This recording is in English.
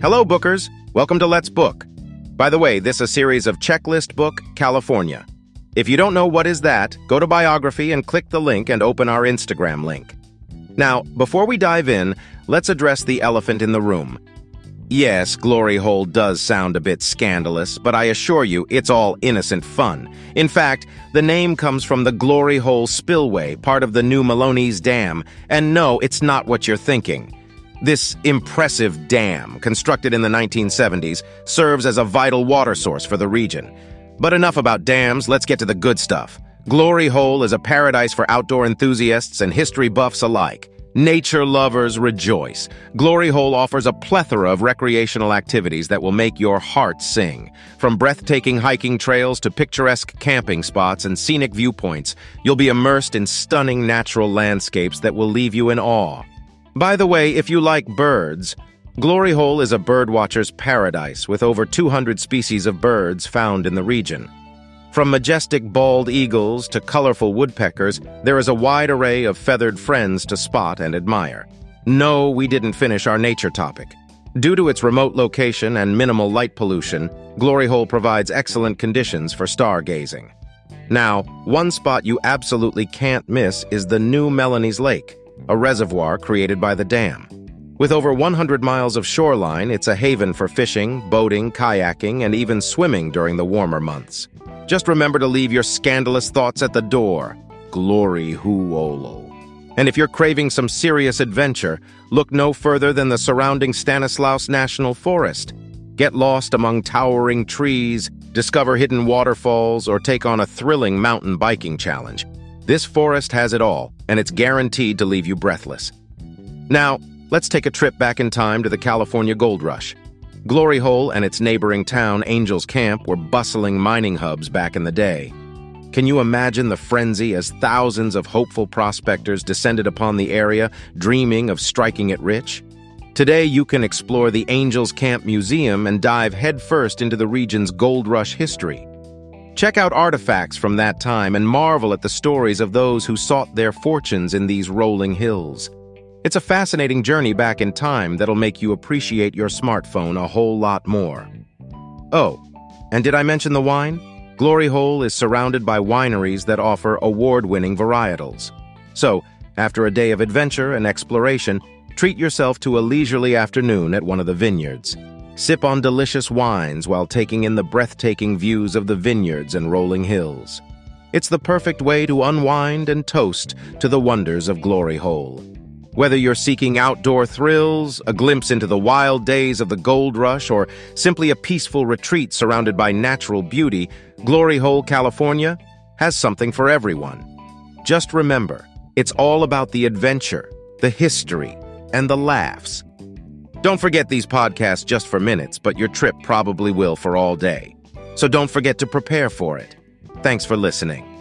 Hello, bookers. Welcome to Let's Book. By the way, this is a series of Checklist Book, California. If you don't know what is that, go to Biography and click the link and open our Instagram link. Now, before we dive in, let's address the elephant in the room. Yes, Glory Hole does sound a bit scandalous, but I assure you it's all innocent fun. In fact, the name comes from the Glory Hole Spillway, part of the new Melones Dam, and no, it's not what you're thinking. This impressive dam, constructed in the 1970s, serves as a vital water source for the region. But enough about dams, let's get to the good stuff. Glory Hole is a paradise for outdoor enthusiasts and history buffs alike. Nature lovers rejoice. Glory Hole offers a plethora of recreational activities that will make your heart sing. From breathtaking hiking trails to picturesque camping spots and scenic viewpoints, you'll be immersed in stunning natural landscapes that will leave you in awe. By the way, if you like birds, Glory Hole is a birdwatcher's paradise with over 200 species of birds found in the region. From majestic bald eagles to colorful woodpeckers, there is a wide array of feathered friends to spot and admire. No, we didn't finish our nature topic. Due to its remote location and minimal light pollution, Glory Hole provides excellent conditions for stargazing. Now, one spot you absolutely can't miss is the new Melones Lake, a reservoir created by the dam. With over 100 miles of shoreline, it's a haven for fishing, boating, kayaking, and even swimming during the warmer months. Just remember to leave your scandalous thoughts at the door. Glory Huolo. And if you're craving some serious adventure, look no further than the surrounding Stanislaus National Forest. Get lost among towering trees, discover hidden waterfalls, or take on a thrilling mountain biking challenge. This forest has it all, and it's guaranteed to leave you breathless. Now, let's take a trip back in time to the California Gold Rush. Glory Hole and its neighboring town, Angels Camp, were bustling mining hubs back in the day. Can you imagine the frenzy as thousands of hopeful prospectors descended upon the area, dreaming of striking it rich? Today, you can explore the Angels Camp Museum and dive headfirst into the region's gold rush history. Check out artifacts from that time and marvel at the stories of those who sought their fortunes in these rolling hills. It's a fascinating journey back in time that'll make you appreciate your smartphone a whole lot more. Oh, and did I mention the wine? Glory Hole is surrounded by wineries that offer award-winning varietals. So, after a day of adventure and exploration, treat yourself to a leisurely afternoon at one of the vineyards. Sip on delicious wines while taking in the breathtaking views of the vineyards and rolling hills. It's the perfect way to unwind and toast to the wonders of Glory Hole. Whether you're seeking outdoor thrills, a glimpse into the wild days of the gold rush, or simply a peaceful retreat surrounded by natural beauty, Glory Hole, California has something for everyone. Just remember, it's all about the adventure, the history, and the laughs. Don't forget these podcasts just for minutes, but your trip probably will for all day. So don't forget to prepare for it. Thanks for listening.